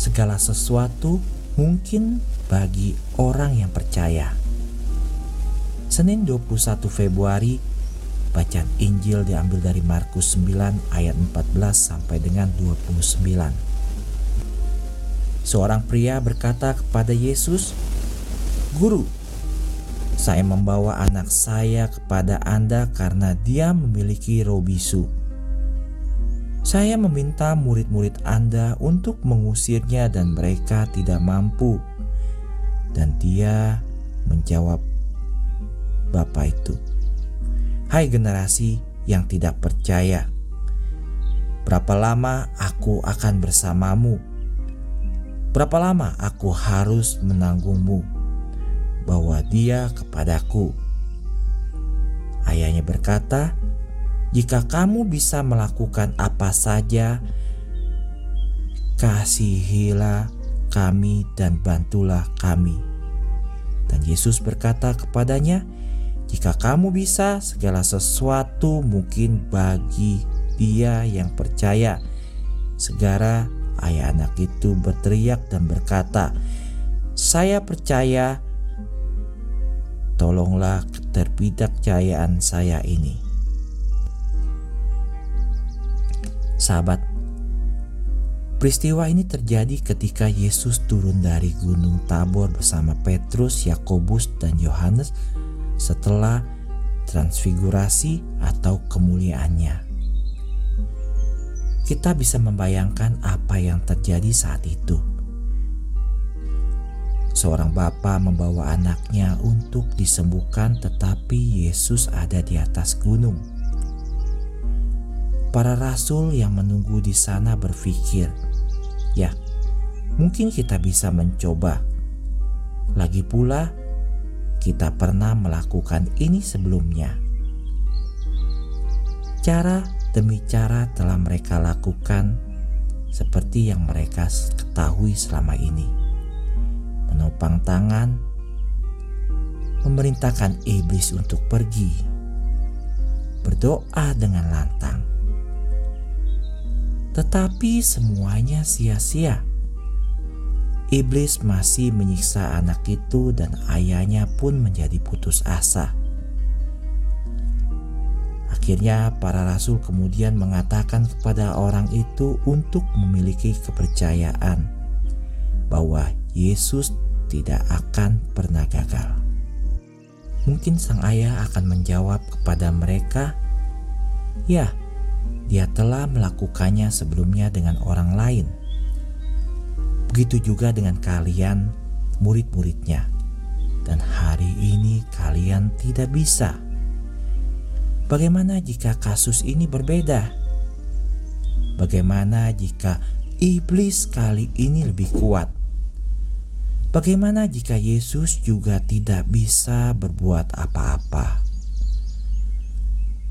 segala sesuatu mungkin bagi orang yang percaya. Senin 21 Februari, bacaan Injil diambil dari Markus 9 ayat 14 sampai dengan 29. Seorang pria berkata kepada Yesus, "Guru, saya membawa anak saya kepada Anda karena dia memiliki roh bisu." Saya meminta murid-murid Anda untuk mengusirnya dan mereka tidak mampu. Dan dia menjawab, Bapak itu, Hai generasi yang tidak percaya, berapa lama aku akan bersamamu? Berapa lama aku harus menanggungmu? Bawa dia kepadaku. Ayahnya berkata, jika kamu bisa melakukan apa saja, kasihilah kami dan bantulah kami. Dan Yesus berkata kepadanya, "Jika kamu bisa, segala sesuatu mungkin bagi dia yang percaya." Segera ayah anak itu berteriak dan berkata, "Saya percaya, tolonglah keterpidakjayaan saya ini." Sahabat, peristiwa ini terjadi ketika Yesus turun dari Gunung Tabor bersama Petrus, Yakobus, dan Yohanes setelah transfigurasi atau kemuliaannya. Kita bisa membayangkan apa yang terjadi saat itu. Seorang bapak membawa anaknya untuk disembuhkan, tetapi Yesus ada di atas gunung Para rasul yang menunggu di sana berpikir, "Ya, mungkin kita bisa mencoba." Lagi pula, kita pernah melakukan ini sebelumnya. Cara demi cara telah mereka lakukan seperti yang mereka ketahui selama ini. Menopang tangan, memerintahkan iblis untuk pergi, berdoa dengan lantang, tetapi semuanya sia-sia. Iblis masih menyiksa anak itu dan ayahnya pun menjadi putus asa. Akhirnya para rasul kemudian mengatakan kepada orang itu untuk memiliki kepercayaan bahwa Yesus tidak akan pernah gagal. Mungkin sang ayah akan menjawab kepada mereka, "Ya, dia telah melakukannya sebelumnya dengan orang lain. Begitu juga dengan kalian, murid-muridnya, dan hari ini kalian tidak bisa. Bagaimana jika kasus ini berbeda? Bagaimana jika iblis kali ini lebih kuat? Bagaimana jika Yesus juga tidak bisa berbuat apa-apa?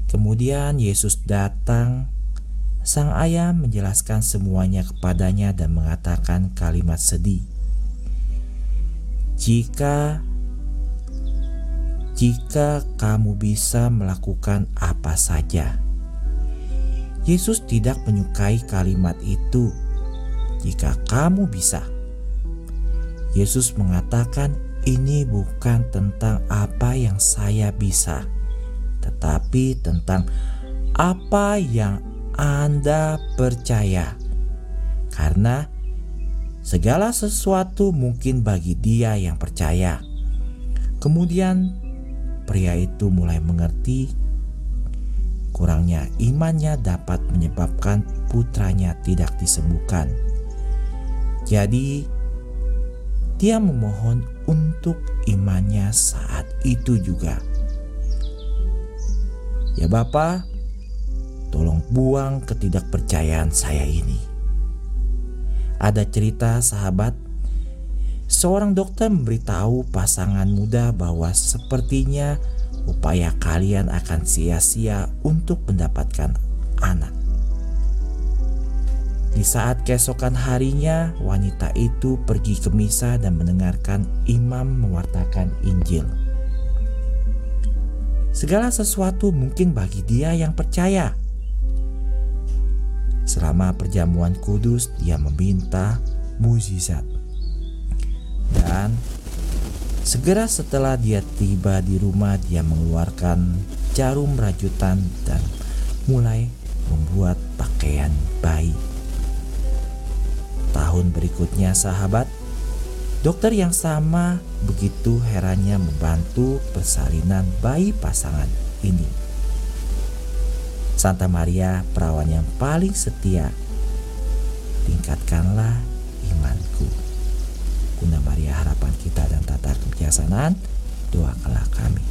Kemudian Yesus datang. Sang ayah menjelaskan semuanya kepadanya dan mengatakan kalimat sedih. Jika jika kamu bisa melakukan apa saja. Yesus tidak menyukai kalimat itu. Jika kamu bisa. Yesus mengatakan ini bukan tentang apa yang saya bisa tetapi tentang apa yang Anda percaya, karena segala sesuatu mungkin bagi Dia yang percaya. Kemudian, pria itu mulai mengerti kurangnya imannya dapat menyebabkan putranya tidak disembuhkan. Jadi, dia memohon untuk imannya saat itu juga. Ya Bapak, tolong buang ketidakpercayaan saya ini. Ada cerita sahabat, seorang dokter memberitahu pasangan muda bahwa sepertinya upaya kalian akan sia-sia untuk mendapatkan anak. Di saat keesokan harinya, wanita itu pergi ke misa dan mendengarkan imam mewartakan Injil. Segala sesuatu mungkin bagi dia yang percaya. Selama perjamuan kudus, dia meminta mujizat. Dan segera setelah dia tiba di rumah, dia mengeluarkan jarum rajutan dan mulai membuat pakaian bayi. Tahun berikutnya, sahabat, dokter yang sama begitu herannya membantu persalinan bayi pasangan ini. Santa Maria, perawan yang paling setia, tingkatkanlah imanku. Bunda Maria harapan kita dan tata kebijaksanaan, doakanlah kami.